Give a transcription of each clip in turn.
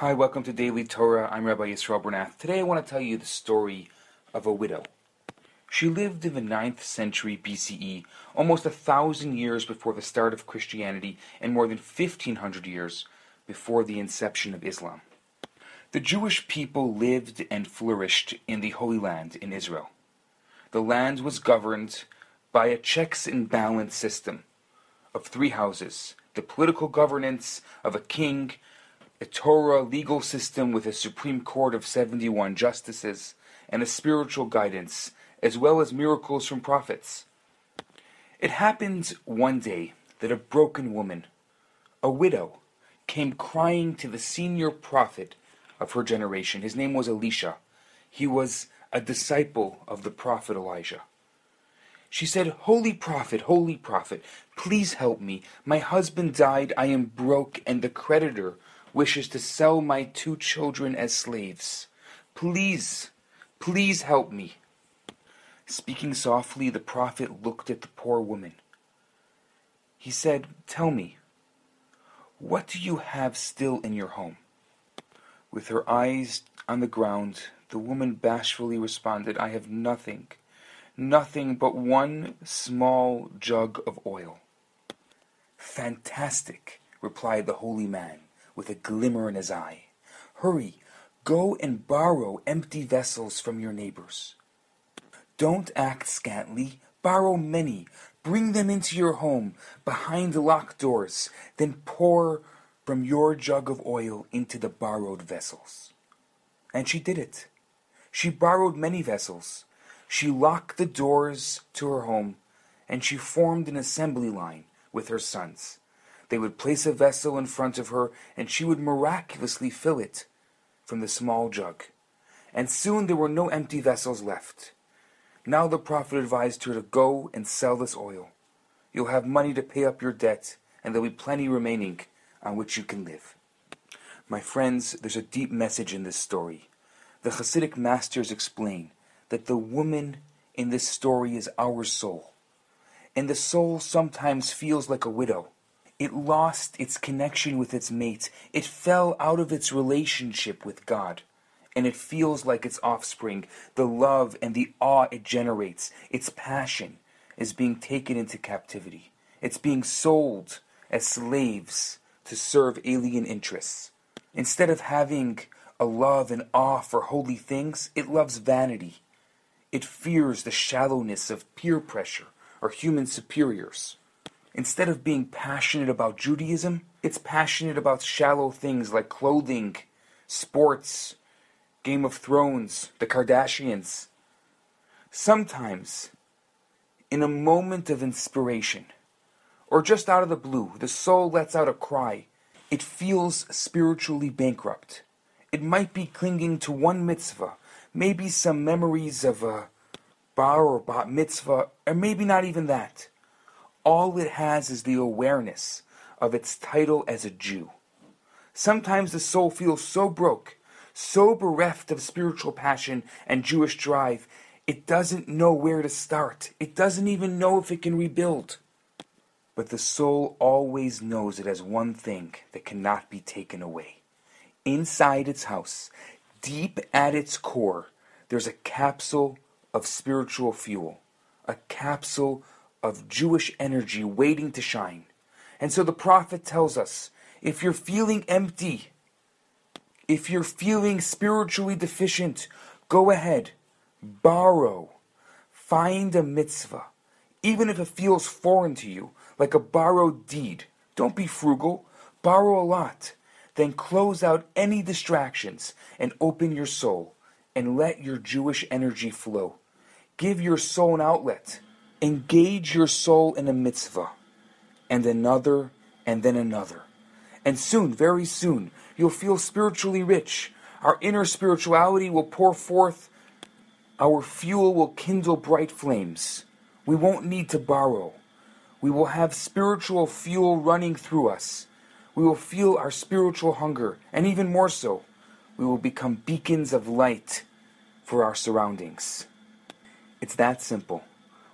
Hi, welcome to Daily Torah. I'm Rabbi Yisrael Bernath. Today I want to tell you the story of a widow. She lived in the 9th century BCE, almost a thousand years before the start of Christianity and more than 1500 years before the inception of Islam. The Jewish people lived and flourished in the Holy Land in Israel. The land was governed by a checks and balance system of three houses the political governance of a king a Torah legal system with a Supreme Court of 71 justices, and a spiritual guidance, as well as miracles from prophets. It happened one day that a broken woman, a widow, came crying to the senior prophet of her generation. His name was Elisha. He was a disciple of the prophet Elijah. She said, Holy prophet, holy prophet, please help me. My husband died, I am broke, and the creditor wishes to sell my two children as slaves. Please, please help me. Speaking softly, the prophet looked at the poor woman. He said, Tell me, what do you have still in your home? With her eyes on the ground, the woman bashfully responded, I have nothing, nothing but one small jug of oil. Fantastic, replied the holy man with a glimmer in his eye. Hurry, go and borrow empty vessels from your neighbors. Don't act scantly, borrow many, bring them into your home behind locked doors, then pour from your jug of oil into the borrowed vessels. And she did it. She borrowed many vessels. She locked the doors to her home, and she formed an assembly line with her sons. They would place a vessel in front of her, and she would miraculously fill it from the small jug. And soon there were no empty vessels left. Now the prophet advised her to go and sell this oil. You'll have money to pay up your debt, and there'll be plenty remaining on which you can live. My friends, there's a deep message in this story. The Hasidic masters explain that the woman in this story is our soul. And the soul sometimes feels like a widow it lost its connection with its mate. It fell out of its relationship with God. And it feels like its offspring, the love and the awe it generates, its passion, is being taken into captivity. It's being sold as slaves to serve alien interests. Instead of having a love and awe for holy things, it loves vanity. It fears the shallowness of peer pressure or human superiors. Instead of being passionate about Judaism, it's passionate about shallow things like clothing, sports, Game of Thrones, the Kardashians. Sometimes, in a moment of inspiration, or just out of the blue, the soul lets out a cry. It feels spiritually bankrupt. It might be clinging to one mitzvah, maybe some memories of a bar or bat mitzvah, or maybe not even that all it has is the awareness of its title as a Jew. Sometimes the soul feels so broke, so bereft of spiritual passion and Jewish drive, it doesn't know where to start. It doesn't even know if it can rebuild. But the soul always knows it has one thing that cannot be taken away. Inside its house, deep at its core, there's a capsule of spiritual fuel, a capsule of Jewish energy waiting to shine. And so the prophet tells us if you're feeling empty, if you're feeling spiritually deficient, go ahead, borrow, find a mitzvah, even if it feels foreign to you, like a borrowed deed. Don't be frugal, borrow a lot. Then close out any distractions and open your soul and let your Jewish energy flow. Give your soul an outlet engage your soul in a mitzvah, and another, and then another. And soon, very soon, you'll feel spiritually rich. Our inner spirituality will pour forth, our fuel will kindle bright flames. We won't need to borrow. We will have spiritual fuel running through us. We will feel our spiritual hunger, and even more so, we will become beacons of light for our surroundings. It's that simple.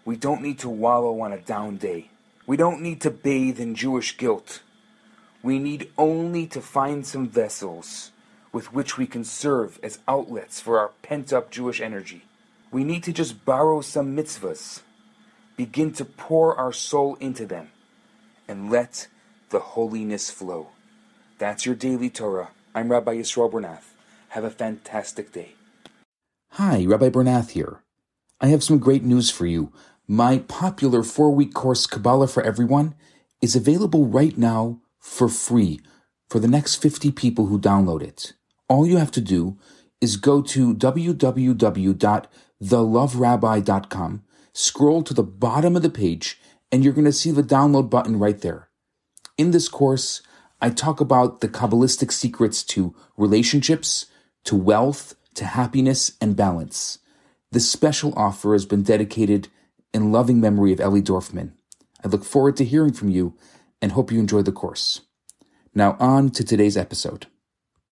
We don't need to wallow on a down day. We don't need to bathe in Jewish guilt. We need only to find some vessels with which we can serve as outlets for our pent up Jewish energy. We need to just borrow some mitzvahs, begin to pour our soul into them, and let the holiness flow. That's your daily Torah. I'm Rabbi Yisrael Bernath. Have a fantastic day. Hi, Rabbi Bernath here. I have some great news for you. My popular four week course, Kabbalah for Everyone, is available right now for free for the next 50 people who download it. All you have to do is go to www.theloverabbi.com, scroll to the bottom of the page, and you're going to see the download button right there. In this course, I talk about the Kabbalistic secrets to relationships, to wealth, to happiness, and balance. This special offer has been dedicated in loving memory of Ellie Dorfman. I look forward to hearing from you and hope you enjoy the course. Now, on to today's episode.